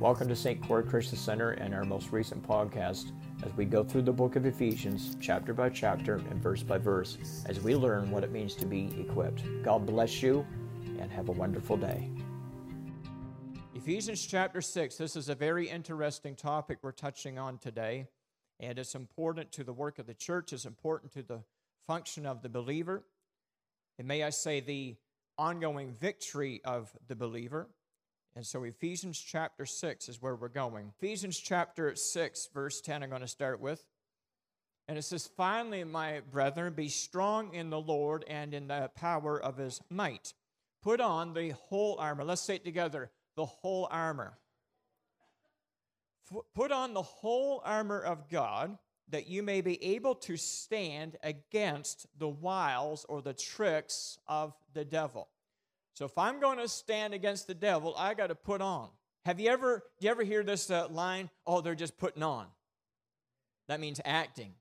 Welcome to St. Croix Christian Center and our most recent podcast as we go through the book of Ephesians, chapter by chapter and verse by verse, as we learn what it means to be equipped. God bless you and have a wonderful day. Ephesians chapter 6, this is a very interesting topic we're touching on today, and it's important to the work of the church, it's important to the function of the believer, and may I say, the ongoing victory of the believer. And so Ephesians chapter 6 is where we're going. Ephesians chapter 6, verse 10, I'm going to start with. And it says, Finally, my brethren, be strong in the Lord and in the power of his might. Put on the whole armor. Let's say it together the whole armor. Put on the whole armor of God that you may be able to stand against the wiles or the tricks of the devil. So if I'm going to stand against the devil, I got to put on. Have you ever, do you ever hear this uh, line? Oh, they're just putting on. That means acting.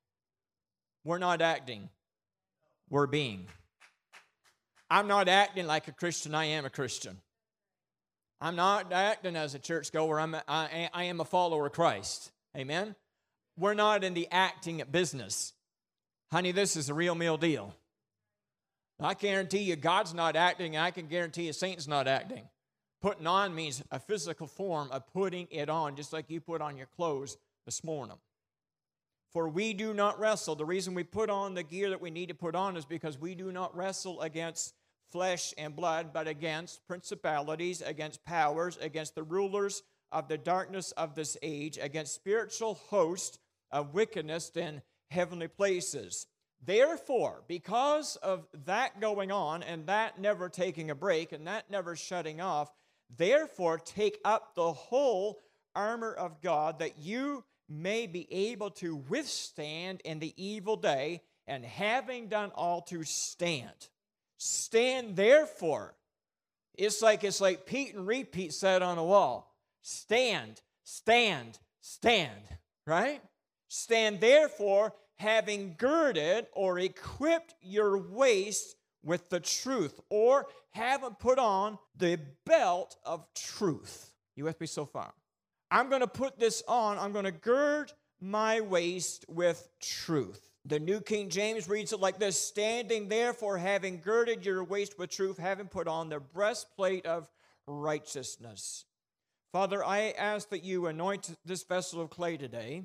We're not acting, we're being. I'm not acting like a Christian, I am a Christian. I'm not acting as a churchgoer, I'm a, I, I am a follower of Christ. Amen? We're not in the acting business. Honey, this is a real meal deal. I guarantee you, God's not acting, I can guarantee you, Satan's not acting. Putting on means a physical form of putting it on, just like you put on your clothes this morning. For we do not wrestle. The reason we put on the gear that we need to put on is because we do not wrestle against flesh and blood, but against principalities, against powers, against the rulers of the darkness of this age, against spiritual hosts of wickedness in heavenly places. Therefore, because of that going on and that never taking a break and that never shutting off, therefore take up the whole armor of God that you may be able to withstand in the evil day, and having done all to stand. Stand therefore. It's like it's like Pete and repeat said on a wall. Stand, stand, stand, right? Stand therefore having girded or equipped your waist with the truth, or haven't put on the belt of truth. You with me so far? I'm going to put this on. I'm going to gird my waist with truth. The New King James reads it like this Standing therefore, having girded your waist with truth, having put on the breastplate of righteousness. Father, I ask that you anoint this vessel of clay today.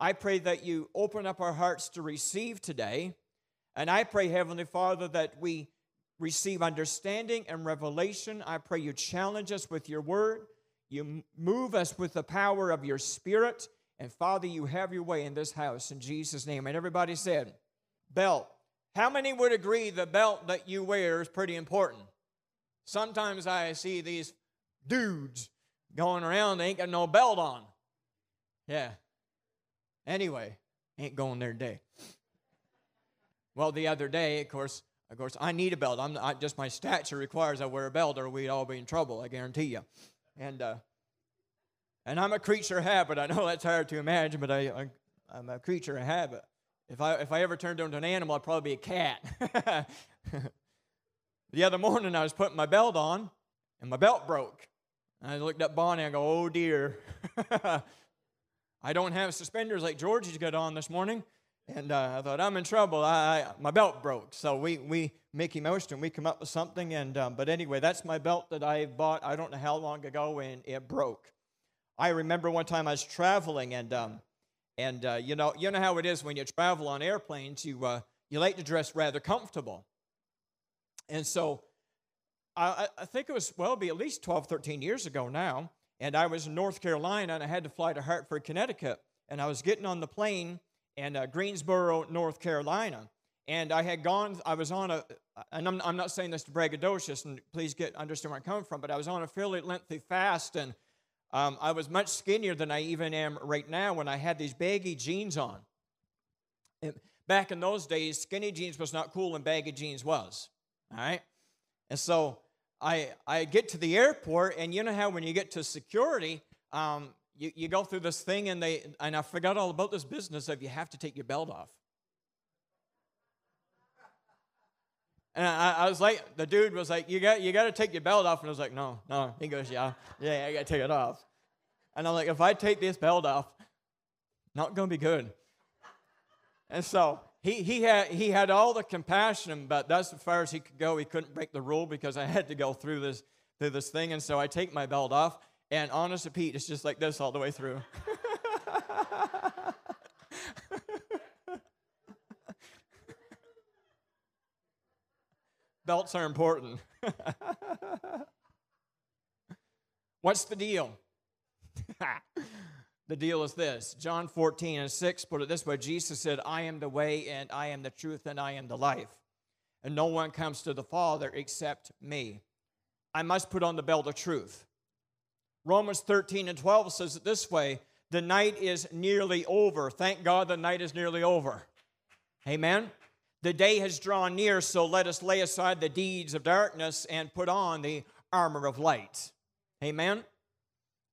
I pray that you open up our hearts to receive today. And I pray, Heavenly Father, that we receive understanding and revelation. I pray you challenge us with your word. You move us with the power of your spirit. And Father, you have your way in this house in Jesus' name. And everybody said, belt. How many would agree the belt that you wear is pretty important? Sometimes I see these dudes going around, they ain't got no belt on. Yeah, Anyway, ain't going there today. Well, the other day, of course, of course, I need a belt. I'm I, just my stature requires I wear a belt, or we'd all be in trouble. I guarantee you. And uh, and I'm a creature of habit. I know that's hard to imagine, but I, I I'm a creature of habit. If I if I ever turned into an animal, I'd probably be a cat. the other morning, I was putting my belt on, and my belt broke. And I looked up Bonnie. I go, "Oh dear." I don't have suspenders like Georgie's got on this morning. And uh, I thought, I'm in trouble. I, I, my belt broke. So we, we, Mickey Mouse, and we come up with something. And, um, but anyway, that's my belt that I bought, I don't know how long ago, and it broke. I remember one time I was traveling, and, um, and uh, you, know, you know how it is when you travel on airplanes, you, uh, you like to dress rather comfortable. And so I, I think it was, well, be at least 12, 13 years ago now and I was in North Carolina, and I had to fly to Hartford, Connecticut. And I was getting on the plane in uh, Greensboro, North Carolina. And I had gone, I was on a, and I'm, I'm not saying this to braggadocious, and please get understand where I'm coming from, but I was on a fairly lengthy fast, and um, I was much skinnier than I even am right now when I had these baggy jeans on. And back in those days, skinny jeans was not cool, and baggy jeans was. All right? And so I, I get to the airport, and you know how when you get to security, um, you, you go through this thing, and they and I forgot all about this business of you have to take your belt off. And I, I, was like, the dude was like, you got you got to take your belt off, and I was like, no, no. He goes, yeah, yeah, I got to take it off. And I'm like, if I take this belt off, not going to be good. And so he, he, had, he had all the compassion, but that's as far as he could go. He couldn't break the rule because I had to go through this, through this thing. And so I take my belt off, and honest to Pete, it's just like this all the way through. Belts are important. What's the deal? the deal is this John 14 and 6 put it this way Jesus said, I am the way, and I am the truth, and I am the life. And no one comes to the Father except me. I must put on the belt of truth. Romans 13 and 12 says it this way The night is nearly over. Thank God the night is nearly over. Amen. The day has drawn near, so let us lay aside the deeds of darkness and put on the armor of light. Amen.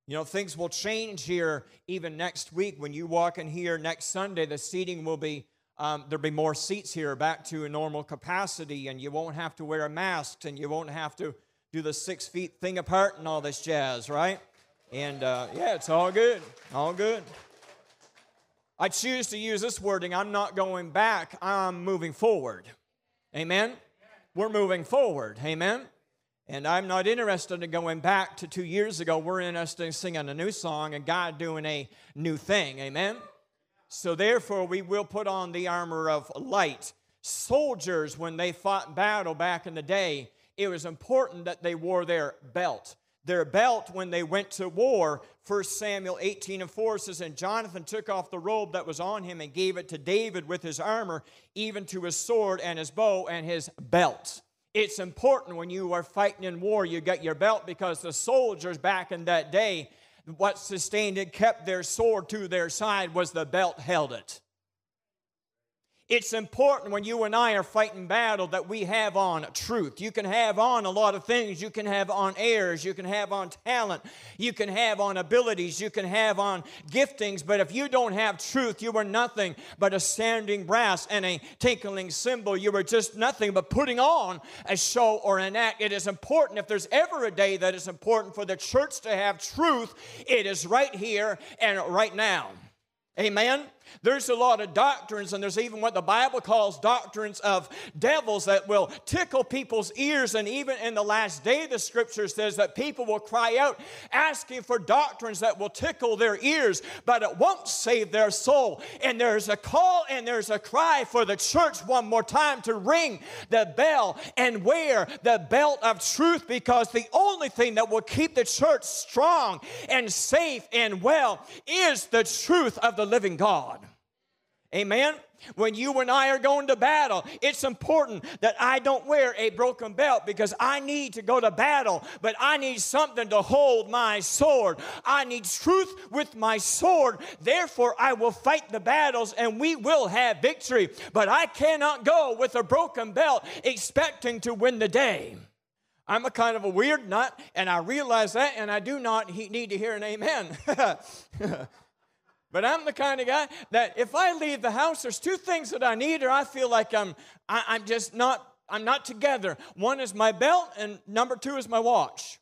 You know, things will change here even next week. When you walk in here next Sunday, the seating will be, um, there'll be more seats here back to a normal capacity, and you won't have to wear a mask, and you won't have to do the six feet thing apart and all this jazz, right? And uh, yeah, it's all good. All good. I choose to use this wording I'm not going back, I'm moving forward. Amen? We're moving forward. Amen? And I'm not interested in going back to two years ago. We're interested in singing a new song and God doing a new thing. Amen? So therefore, we will put on the armor of light. Soldiers, when they fought battle back in the day, it was important that they wore their belt their belt when they went to war. 1 Samuel 18 and 4 says, And Jonathan took off the robe that was on him and gave it to David with his armor, even to his sword and his bow and his belt. It's important when you are fighting in war, you get your belt because the soldiers back in that day, what sustained and kept their sword to their side was the belt held it. It's important when you and I are fighting battle that we have on truth. You can have on a lot of things. You can have on airs. You can have on talent. You can have on abilities. You can have on giftings. But if you don't have truth, you are nothing but a standing brass and a tinkling cymbal. You are just nothing but putting on a show or an act. It is important. If there's ever a day that is important for the church to have truth, it is right here and right now. Amen. There's a lot of doctrines, and there's even what the Bible calls doctrines of devils that will tickle people's ears. And even in the last day, the scripture says that people will cry out asking for doctrines that will tickle their ears, but it won't save their soul. And there's a call and there's a cry for the church one more time to ring the bell and wear the belt of truth because the only thing that will keep the church strong and safe and well is the truth of the living God. Amen. When you and I are going to battle, it's important that I don't wear a broken belt because I need to go to battle, but I need something to hold my sword. I need truth with my sword. Therefore, I will fight the battles and we will have victory. But I cannot go with a broken belt expecting to win the day. I'm a kind of a weird nut, and I realize that, and I do not need to hear an amen. But I'm the kind of guy that if I leave the house, there's two things that I need, or I feel like I'm, I, I'm just not, I'm not together. One is my belt, and number two is my watch.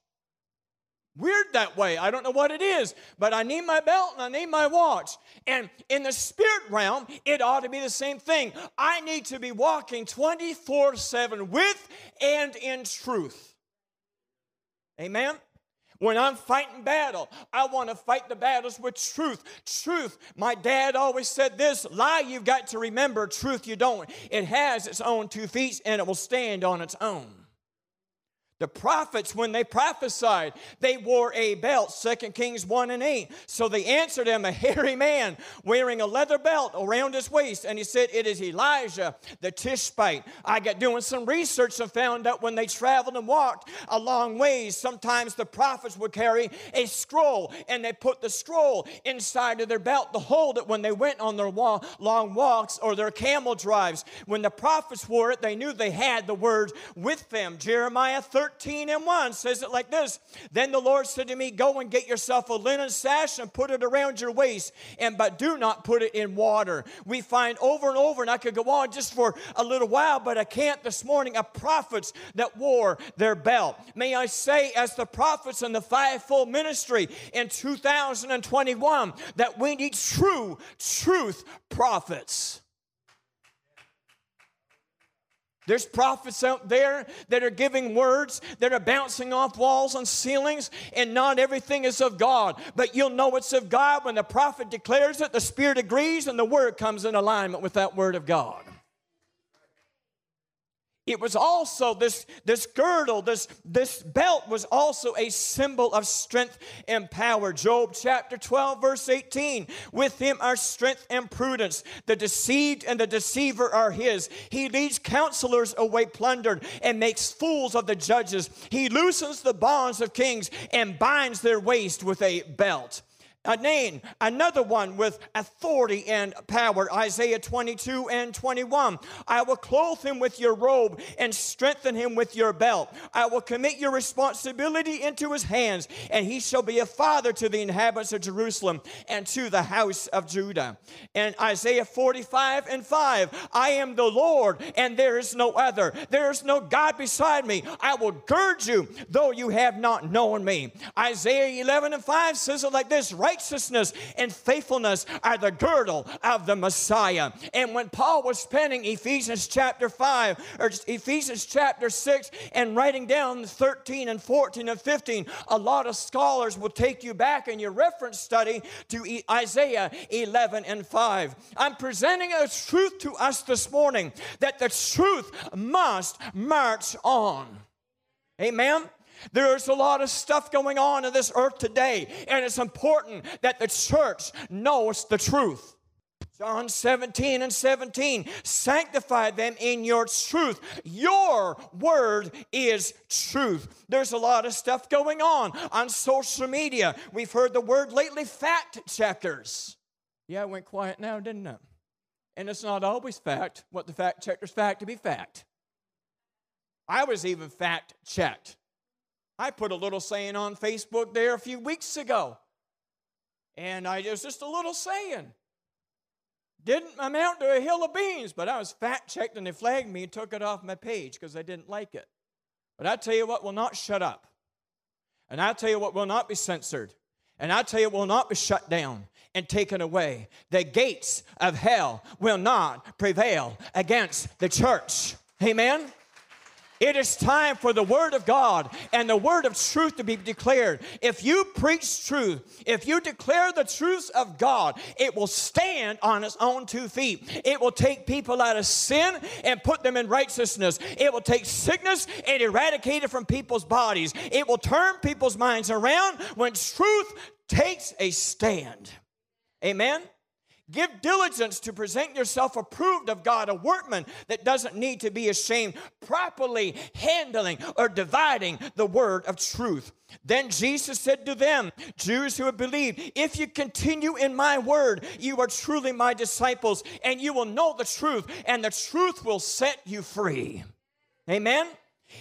Weird that way. I don't know what it is, but I need my belt and I need my watch. And in the spirit realm, it ought to be the same thing. I need to be walking 24 7 with and in truth. Amen? When I'm fighting battle, I want to fight the battles with truth. Truth. My dad always said this lie you've got to remember, truth you don't. It has its own two feet and it will stand on its own. The prophets, when they prophesied, they wore a belt, 2 Kings 1 and 8. So they answered him, a hairy man wearing a leather belt around his waist. And he said, It is Elijah the Tishbite. I got doing some research and found out when they traveled and walked a long ways, sometimes the prophets would carry a scroll and they put the scroll inside of their belt to hold it when they went on their long walks or their camel drives. When the prophets wore it, they knew they had the word with them. Jeremiah 13 13 and 1 says it like this Then the Lord said to me, Go and get yourself a linen sash and put it around your waist, and but do not put it in water. We find over and over, and I could go on just for a little while, but I can't this morning, of prophets that wore their belt. May I say, as the prophets in the fivefold ministry in 2021, that we need true truth prophets. There's prophets out there that are giving words that are bouncing off walls and ceilings, and not everything is of God. But you'll know it's of God when the prophet declares it, the Spirit agrees, and the word comes in alignment with that word of God. It was also this, this girdle, this, this belt was also a symbol of strength and power. Job chapter 12, verse 18. With him are strength and prudence. The deceived and the deceiver are his. He leads counselors away plundered and makes fools of the judges. He loosens the bonds of kings and binds their waist with a belt a name, another one with authority and power. Isaiah 22 and 21. I will clothe him with your robe and strengthen him with your belt. I will commit your responsibility into his hands, and he shall be a father to the inhabitants of Jerusalem and to the house of Judah. And Isaiah 45 and 5. I am the Lord, and there is no other. There is no God beside me. I will gird you, though you have not known me. Isaiah 11 and 5 says it like this righteousness and faithfulness are the girdle of the Messiah. And when Paul was penning Ephesians chapter 5 or Ephesians chapter 6 and writing down 13 and 14 and 15, a lot of scholars will take you back in your reference study to Isaiah 11 and 5. I'm presenting a truth to us this morning that the truth must march on. Amen. There's a lot of stuff going on in this earth today, and it's important that the church knows the truth. John 17 and 17, sanctify them in your truth. Your word is truth. There's a lot of stuff going on on social media. We've heard the word lately fact checkers. Yeah, it went quiet now, didn't it? And it's not always fact what the fact checkers fact to be fact. I was even fact checked. I put a little saying on Facebook there a few weeks ago. And I it was just a little saying. Didn't amount to a hill of beans, but I was fact checked and they flagged me and took it off my page because I didn't like it. But I tell you what will not shut up. And I tell you what will not be censored. And I tell you will not be shut down and taken away. The gates of hell will not prevail against the church. Amen. It is time for the Word of God and the Word of truth to be declared. If you preach truth, if you declare the truths of God, it will stand on its own two feet. It will take people out of sin and put them in righteousness. It will take sickness and eradicate it from people's bodies. It will turn people's minds around when truth takes a stand. Amen? Give diligence to present yourself approved of God, a workman that doesn't need to be ashamed, properly handling or dividing the word of truth. Then Jesus said to them, Jews who have believed, if you continue in my word, you are truly my disciples, and you will know the truth, and the truth will set you free. Amen.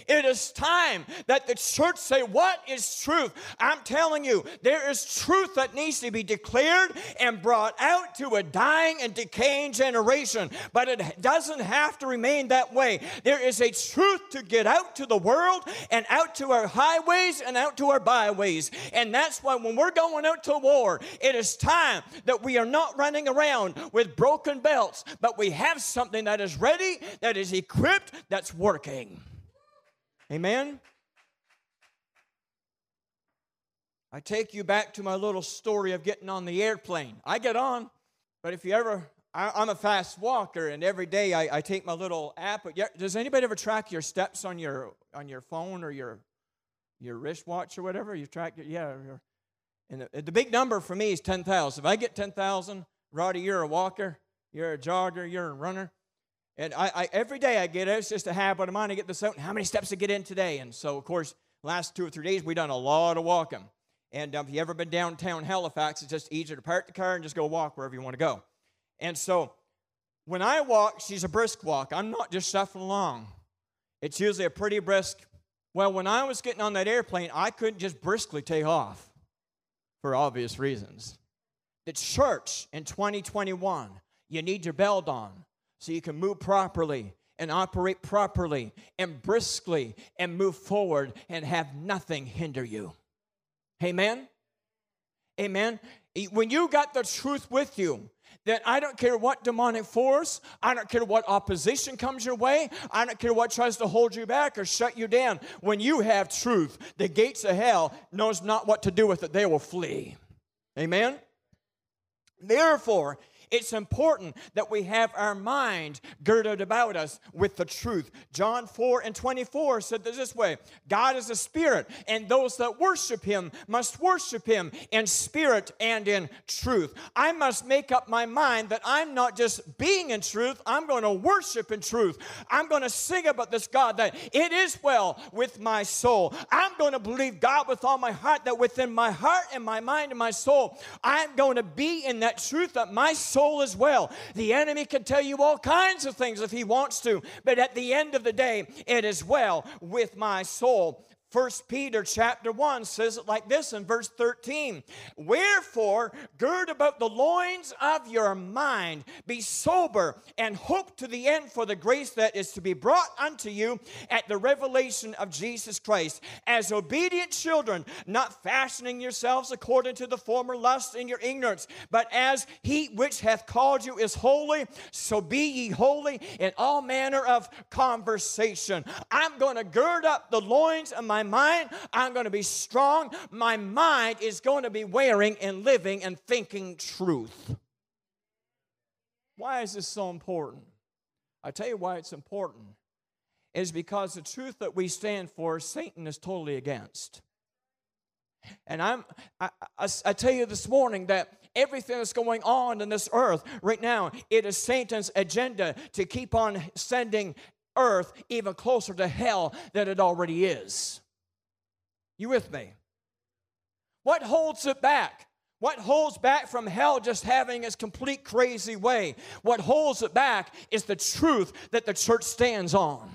It is time that the church say, What is truth? I'm telling you, there is truth that needs to be declared and brought out to a dying and decaying generation, but it doesn't have to remain that way. There is a truth to get out to the world and out to our highways and out to our byways. And that's why when we're going out to war, it is time that we are not running around with broken belts, but we have something that is ready, that is equipped, that's working. Amen? I take you back to my little story of getting on the airplane. I get on, but if you ever, I, am a fast walker, and every day I, I take my little app. Does anybody ever track your steps on your on your phone or your your wristwatch or whatever? You track it, yeah. And the, the big number for me is ten thousand. If I get ten thousand, Roddy, you're a walker, you're a jogger, you're a runner. And I, I, every day I get it. It's just a habit of mine. I get this out. How many steps to get in today? And so, of course, last two or three days we've done a lot of walking. And um, if you ever been downtown Halifax, it's just easier to park the car and just go walk wherever you want to go. And so, when I walk, she's a brisk walk. I'm not just shuffling along. It's usually a pretty brisk Well, when I was getting on that airplane, I couldn't just briskly take off for obvious reasons. The church in 2021, you need your belt on so you can move properly and operate properly and briskly and move forward and have nothing hinder you. Amen? Amen. When you got the truth with you, then I don't care what demonic force, I don't care what opposition comes your way, I don't care what tries to hold you back or shut you down. When you have truth, the gates of hell knows not what to do with it, they will flee. Amen. Therefore, it's important that we have our mind girded about us with the truth. John 4 and 24 said this way God is a spirit, and those that worship him must worship him in spirit and in truth. I must make up my mind that I'm not just being in truth, I'm going to worship in truth. I'm going to sing about this God that it is well with my soul. I'm going to believe God with all my heart that within my heart and my mind and my soul, I'm going to be in that truth that my soul soul as well. The enemy can tell you all kinds of things if he wants to, but at the end of the day, it is well with my soul. First Peter chapter 1 says it like this in verse 13. Wherefore, gird about the loins of your mind, be sober, and hope to the end for the grace that is to be brought unto you at the revelation of Jesus Christ. As obedient children, not fashioning yourselves according to the former lusts in your ignorance, but as he which hath called you is holy, so be ye holy in all manner of conversation. I'm going to gird up the loins of my my mind. I'm going to be strong. My mind is going to be wearing and living and thinking truth. Why is this so important? I tell you why it's important. Is because the truth that we stand for, Satan is totally against. And I'm, I, I, I, tell you this morning that everything that's going on in this earth right now, it is Satan's agenda to keep on sending earth even closer to hell than it already is. You with me? What holds it back? What holds back from hell just having its complete crazy way? What holds it back is the truth that the church stands on.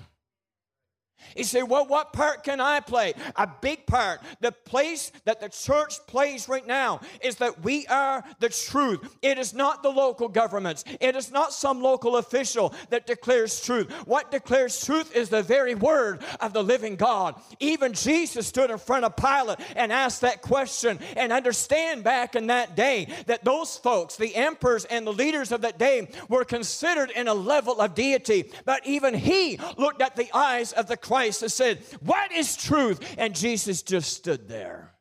You say, well, what part can I play? A big part. The place that the church plays right now is that we are the truth. It is not the local governments, it is not some local official that declares truth. What declares truth is the very word of the living God. Even Jesus stood in front of Pilate and asked that question. And understand back in that day that those folks, the emperors and the leaders of that day, were considered in a level of deity. But even he looked at the eyes of the Christ and said, What is truth? And Jesus just stood there.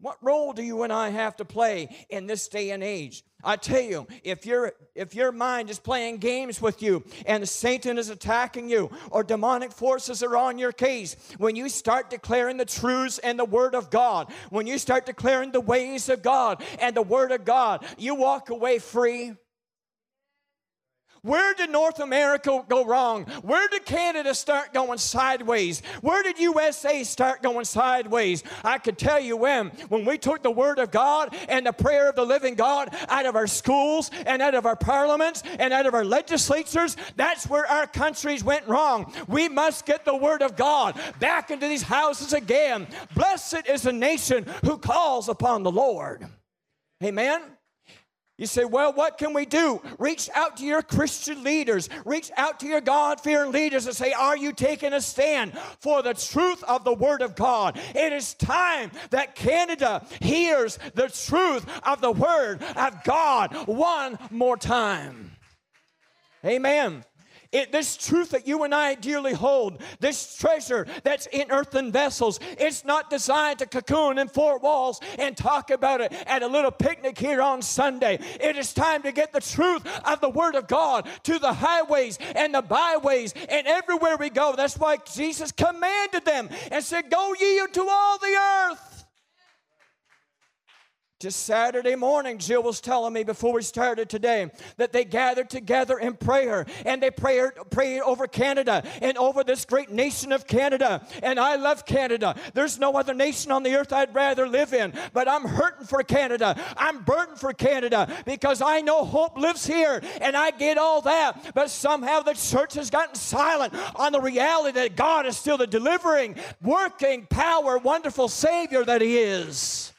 What role do you and I have to play in this day and age? I tell you, if your if your mind is playing games with you and Satan is attacking you or demonic forces are on your case, when you start declaring the truths and the word of God, when you start declaring the ways of God and the word of God, you walk away free. Where did North America go wrong? Where did Canada start going sideways? Where did USA start going sideways? I could tell you when. When we took the Word of God and the prayer of the living God out of our schools and out of our parliaments and out of our legislatures, that's where our countries went wrong. We must get the Word of God back into these houses again. Blessed is the nation who calls upon the Lord. Amen. You say, well, what can we do? Reach out to your Christian leaders. Reach out to your God fearing leaders and say, Are you taking a stand for the truth of the Word of God? It is time that Canada hears the truth of the Word of God one more time. Amen. It, this truth that you and I dearly hold, this treasure that's in earthen vessels, it's not designed to cocoon in four walls and talk about it at a little picnic here on Sunday. It is time to get the truth of the Word of God to the highways and the byways and everywhere we go. That's why Jesus commanded them and said, Go ye into all the earth. Just Saturday morning, Jill was telling me before we started today that they gathered together in prayer and they prayed, prayed over Canada and over this great nation of Canada. And I love Canada. There's no other nation on the earth I'd rather live in, but I'm hurting for Canada. I'm burdened for Canada because I know hope lives here and I get all that. But somehow the church has gotten silent on the reality that God is still the delivering, working, power, wonderful Savior that He is.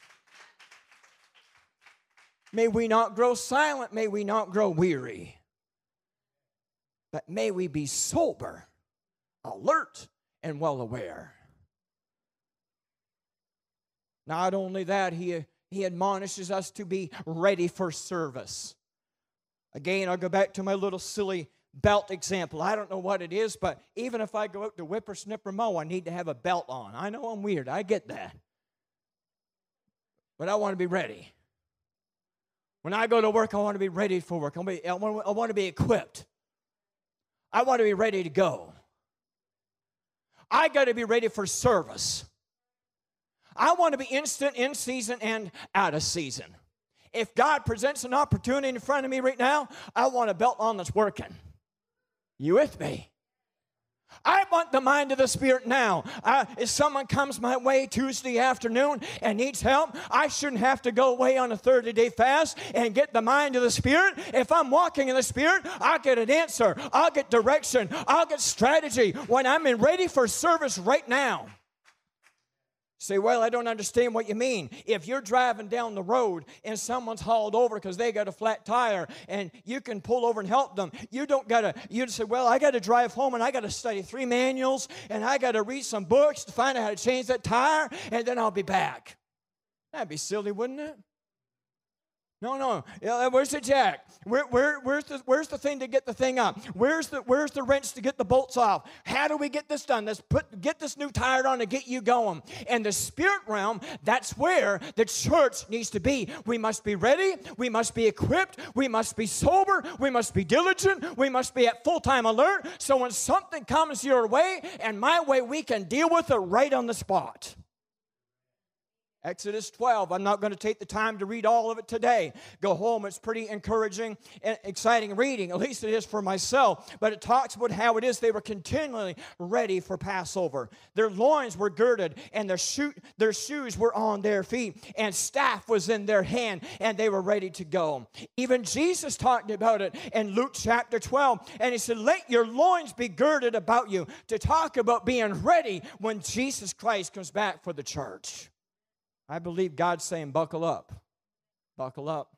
May we not grow silent. May we not grow weary. But may we be sober, alert, and well aware. Not only that, he, he admonishes us to be ready for service. Again, I'll go back to my little silly belt example. I don't know what it is, but even if I go out to whippersnipper mow, I need to have a belt on. I know I'm weird. I get that. But I want to be ready. When I go to work, I want to be ready for work. I want to be, I want to be equipped. I want to be ready to go. I got to be ready for service. I want to be instant in season and out of season. If God presents an opportunity in front of me right now, I want a belt on that's working. You with me? I want the mind of the Spirit now. If someone comes my way Tuesday afternoon and needs help, I shouldn't have to go away on a 30 day fast and get the mind of the Spirit. If I'm walking in the Spirit, I'll get an answer, I'll get direction, I'll get strategy when I'm in ready for service right now. Say, well, I don't understand what you mean. If you're driving down the road and someone's hauled over because they got a flat tire and you can pull over and help them, you don't got to, You'd say, well, I got to drive home and I got to study three manuals and I got to read some books to find out how to change that tire and then I'll be back. That'd be silly, wouldn't it? No, no. Uh, uh, where's the jack? Where, where, where's, the, where's the thing to get the thing up? Where's the, where's the wrench to get the bolts off? How do we get this done? Let's put, get this new tire on to get you going. And the spirit realm, that's where the church needs to be. We must be ready. We must be equipped. We must be sober. We must be diligent. We must be at full time alert. So when something comes your way and my way, we can deal with it right on the spot. Exodus 12. I'm not going to take the time to read all of it today. Go home. It's pretty encouraging and exciting reading. At least it is for myself. But it talks about how it is they were continually ready for Passover. Their loins were girded and their, their shoes were on their feet and staff was in their hand and they were ready to go. Even Jesus talked about it in Luke chapter 12. And he said, Let your loins be girded about you to talk about being ready when Jesus Christ comes back for the church. I believe God's saying, buckle up. Buckle up.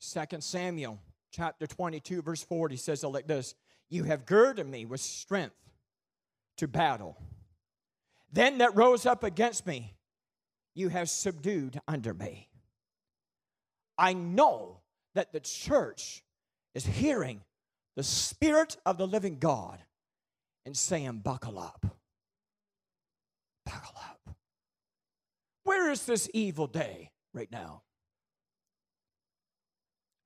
2 Samuel chapter 22, verse 40 says it like this You have girded me with strength to battle. Then that rose up against me, you have subdued under me. I know that the church is hearing the Spirit of the living God and saying, Buckle up. Buckle up. Where is this evil day right now?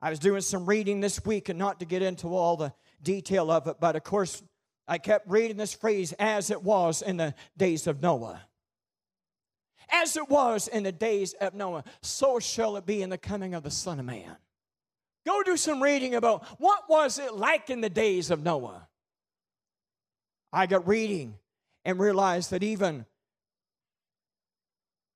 I was doing some reading this week, and not to get into all the detail of it, but of course, I kept reading this phrase as it was in the days of Noah. As it was in the days of Noah, so shall it be in the coming of the Son of Man. Go do some reading about what was it like in the days of Noah. I got reading and realized that even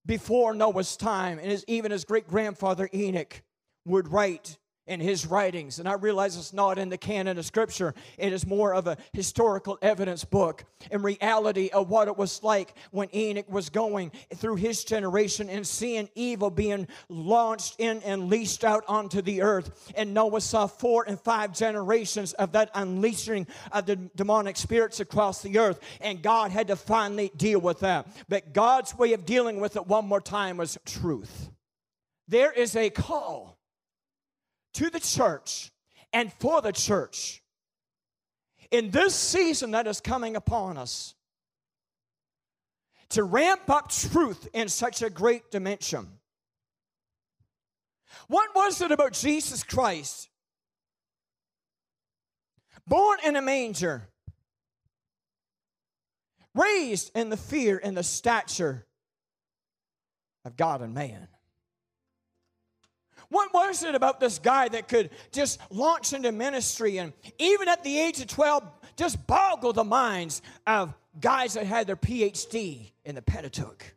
before Noah's time, and his, even his great grandfather Enoch would write in his writings. And I realize it's not in the canon of Scripture, it is more of a historical evidence book in reality of what it was like when Enoch was going through his generation and seeing evil being launched in and leashed out onto the earth. And Noah saw four and five generations of that unleashing of the demonic spirits across the earth. And God had to finally deal with that. But God's way of dealing with it one more time was truth. There is a call to the church and for the church in this season that is coming upon us to ramp up truth in such a great dimension. What was it about Jesus Christ? Born in a manger, raised in the fear and the stature of God and man. What was it about this guy that could just launch into ministry and even at the age of 12 just boggle the minds of guys that had their PhD in the Pentateuch?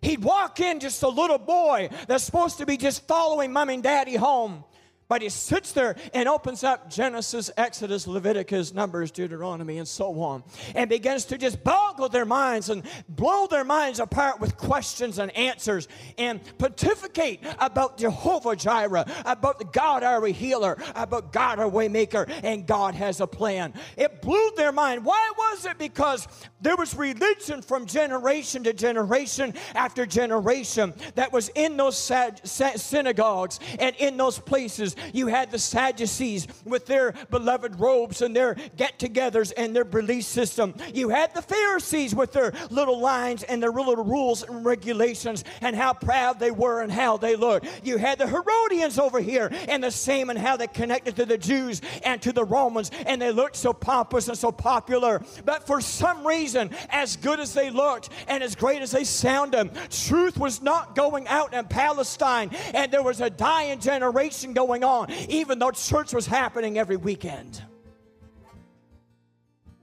He'd walk in just a little boy that's supposed to be just following mom and daddy home. But he sits there and opens up Genesis, Exodus, Leviticus, Numbers, Deuteronomy, and so on, and begins to just boggle their minds and blow their minds apart with questions and answers and pontificate about Jehovah Jireh, about God our healer, about God our waymaker, and God has a plan. It blew their mind. Why was it? Because there was religion from generation to generation after generation that was in those synagogues and in those places you had the Sadducees with their beloved robes and their get togethers and their belief system. You had the Pharisees with their little lines and their little rules and regulations and how proud they were and how they looked. You had the Herodians over here and the same and how they connected to the Jews and to the Romans and they looked so pompous and so popular. But for some reason, as good as they looked and as great as they sounded, truth was not going out in Palestine and there was a dying generation going on, even though church was happening every weekend.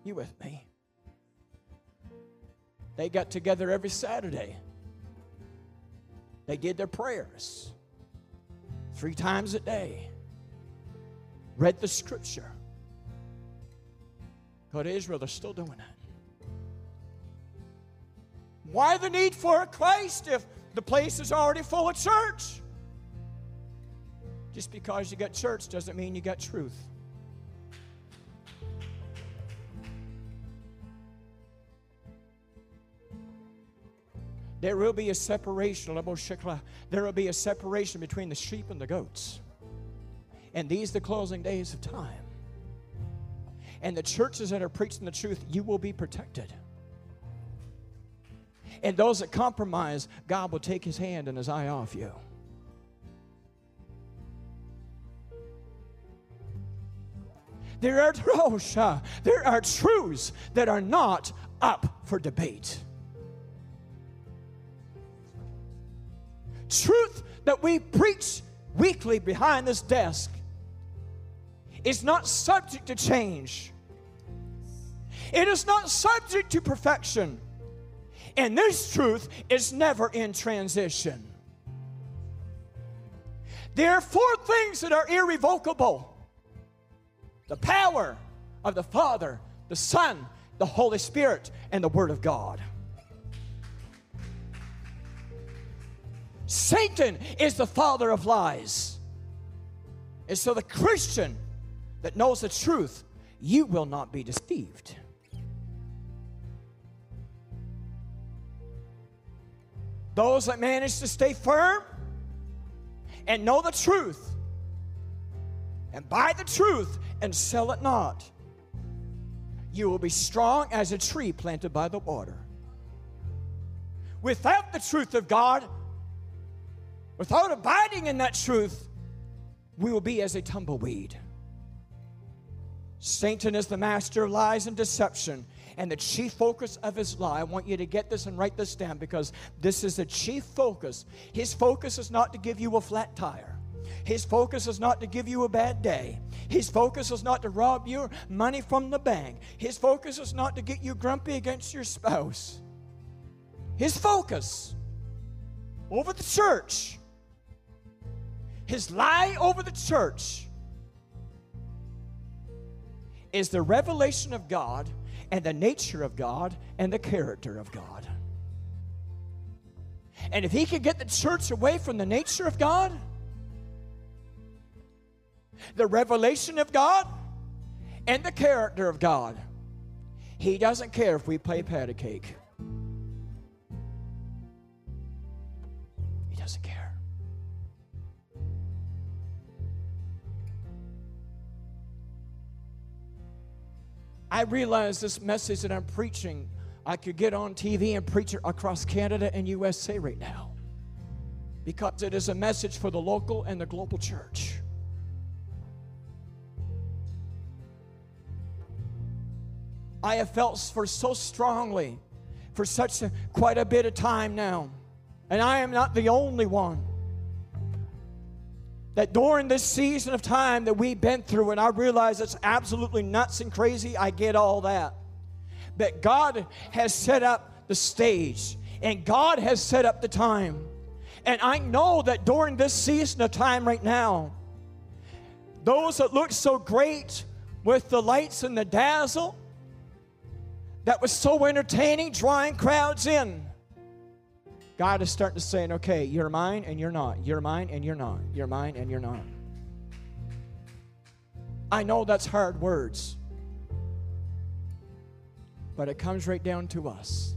You with me? They got together every Saturday. They did their prayers three times a day, read the scripture. Go to Israel, they're still doing that. Why the need for a Christ if the place is already full of church? Just because you got church doesn't mean you got truth. There will be a separation, there will be a separation between the sheep and the goats. And these the closing days of time. And the churches that are preaching the truth, you will be protected. And those that compromise, God will take his hand and his eye off you. There are, oh, there are truths that are not up for debate. Truth that we preach weekly behind this desk is not subject to change. It is not subject to perfection. And this truth is never in transition. There are four things that are irrevocable the power of the Father, the Son, the Holy Spirit, and the Word of God. Satan is the father of lies. And so, the Christian that knows the truth, you will not be deceived. Those that manage to stay firm and know the truth and by the truth and sell it not. You will be strong as a tree planted by the water. Without the truth of God, without abiding in that truth, we will be as a tumbleweed. Satan is the master of lies and deception and the chief focus of his lie. I want you to get this and write this down because this is the chief focus. His focus is not to give you a flat tire. His focus is not to give you a bad day. His focus is not to rob your money from the bank. His focus is not to get you grumpy against your spouse. His focus over the church, his lie over the church, is the revelation of God and the nature of God and the character of God. And if he could get the church away from the nature of God, the revelation of God and the character of God. He doesn't care if we play patty cake. He doesn't care. I realize this message that I'm preaching, I could get on TV and preach it across Canada and USA right now because it is a message for the local and the global church. I have felt for so strongly for such a, quite a bit of time now. And I am not the only one. that during this season of time that we've been through, and I realize it's absolutely nuts and crazy, I get all that. But God has set up the stage, and God has set up the time. And I know that during this season of time right now, those that look so great with the lights and the dazzle, that was so entertaining, drawing crowds in. God is starting to say, okay, you're mine and you're not. You're mine and you're not. You're mine and you're not. I know that's hard words, but it comes right down to us.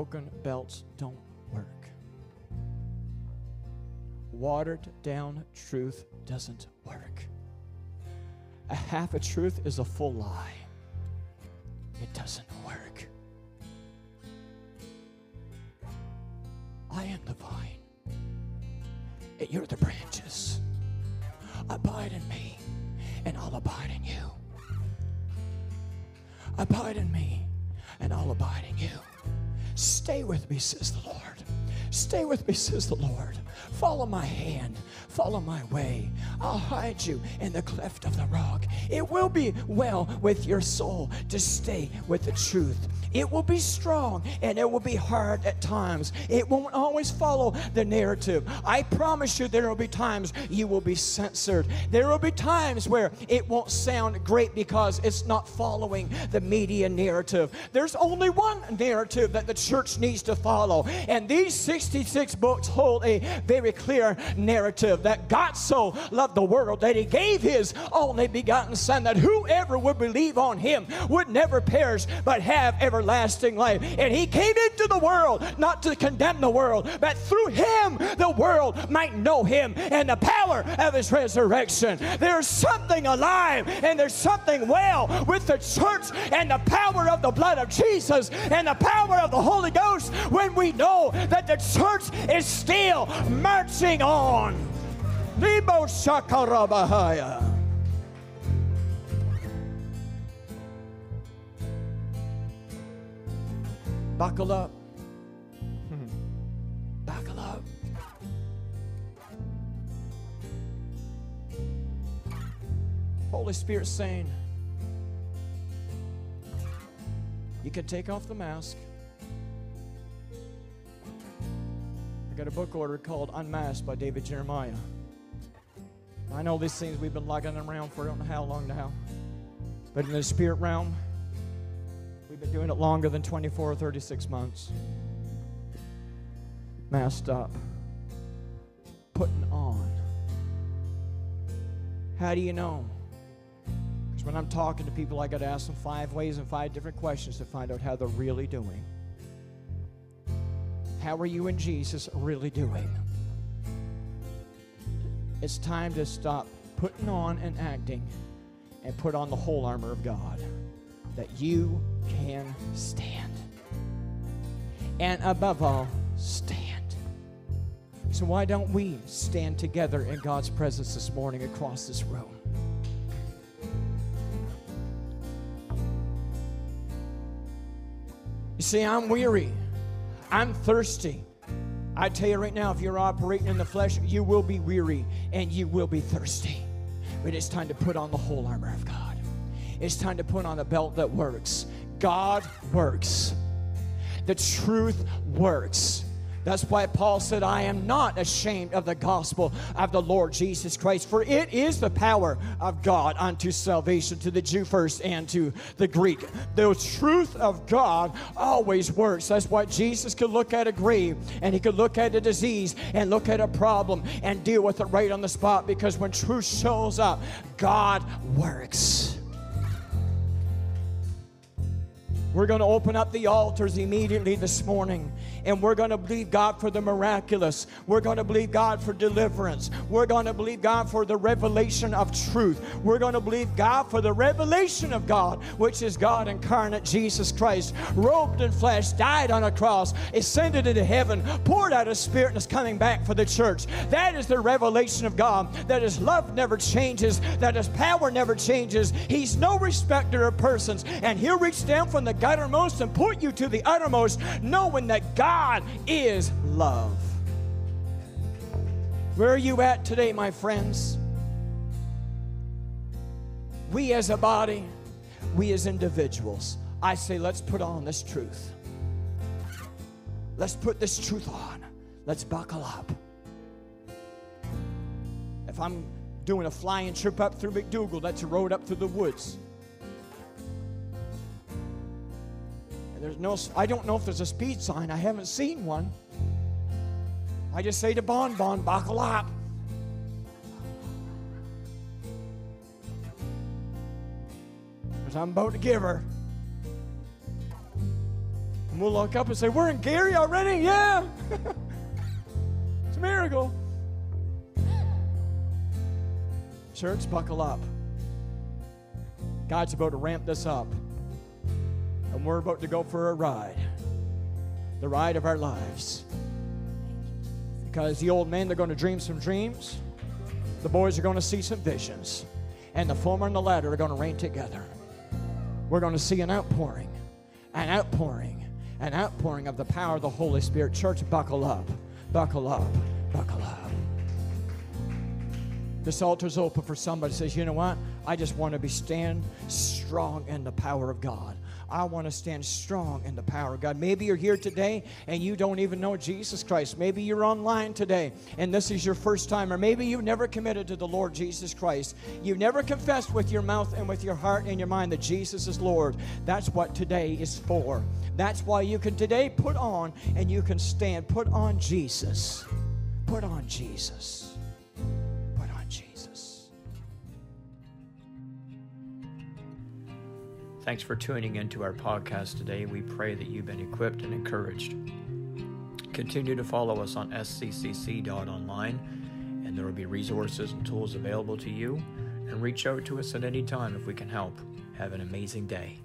Broken belts don't work. Watered down truth doesn't work. A half a truth is a full lie. It doesn't work. I am the vine, and you're the branches. Abide in me, and I'll abide in you. Abide in me, and I'll abide in you. Stay with me, says the Lord. Stay with me, says the Lord. Follow my hand, follow my way. I'll hide you in the cleft of the rock. It will be well with your soul to stay with the truth. It will be strong and it will be hard at times. It won't always follow the narrative. I promise you, there will be times you will be censored. There will be times where it won't sound great because it's not following the media narrative. There's only one narrative that the church needs to follow, and these 66 books hold a very clear narrative that God so loved the world that he gave his only begotten Son, that whoever would believe on him would never perish but have everlasting life. And he came into the world not to condemn the world, but through him the world might know him and the power of his resurrection. There's something alive and there's something well with the church and the power of the blood of Jesus and the power of the Holy Ghost when we know that the church is still marching on. Libo. Buckle up. Hmm. Buckle up. Holy Spirit saying, You can take off the mask. Got a book order called Unmasked by David Jeremiah. I know these things we've been lugging around for I don't know how long now. But in the spirit realm, we've been doing it longer than 24 or 36 months. Masked up, putting on. How do you know? Because when I'm talking to people, I got to ask them five ways and five different questions to find out how they're really doing. How are you and Jesus really doing? It's time to stop putting on and acting and put on the whole armor of God that you can stand. And above all, stand. So, why don't we stand together in God's presence this morning across this room? You see, I'm weary. I'm thirsty. I tell you right now, if you're operating in the flesh, you will be weary and you will be thirsty. But it's time to put on the whole armor of God. It's time to put on a belt that works. God works. The truth works. That's why Paul said, I am not ashamed of the gospel of the Lord Jesus Christ, for it is the power of God unto salvation to the Jew first and to the Greek. The truth of God always works. That's why Jesus could look at a grave and he could look at a disease and look at a problem and deal with it right on the spot because when truth shows up, God works. We're going to open up the altars immediately this morning and we're going to believe God for the miraculous. We're going to believe God for deliverance. We're going to believe God for the revelation of truth. We're going to believe God for the revelation of God, which is God incarnate, Jesus Christ, robed in flesh, died on a cross, ascended into heaven, poured out His Spirit, and is coming back for the church. That is the revelation of God. That His love never changes, that His power never changes. He's no respecter of persons, and He'll reach down from the guttermost and put you to the uttermost, knowing that God is love. Where are you at today, my friends? We as a body, we as individuals, I say, let's put on this truth. Let's put this truth on. Let's buckle up. If I'm doing a flying trip up through McDougall, that's a road up through the woods. There's no, I don't know if there's a speed sign. I haven't seen one. I just say to Bon Bon, buckle up. Because I'm about to give her. And we'll look up and say, We're in Gary already? Yeah. it's a miracle. Church, buckle up. God's about to ramp this up. And we're about to go for a ride the ride of our lives. Because the old men, they're going to dream some dreams, the boys are going to see some visions, and the former and the latter are going to rain together. We're going to see an outpouring, an outpouring, an outpouring of the power of the Holy Spirit. Church, buckle up, buckle up, buckle up. This altar's open for somebody says, you know what? I just want to be stand strong in the power of God. I want to stand strong in the power of God. Maybe you're here today and you don't even know Jesus Christ. Maybe you're online today and this is your first time, or maybe you've never committed to the Lord Jesus Christ. You've never confessed with your mouth and with your heart and your mind that Jesus is Lord. That's what today is for. That's why you can today put on and you can stand. Put on Jesus. Put on Jesus. Thanks for tuning into our podcast today. We pray that you've been equipped and encouraged. Continue to follow us on sccc.online, and there will be resources and tools available to you. And reach out to us at any time if we can help. Have an amazing day.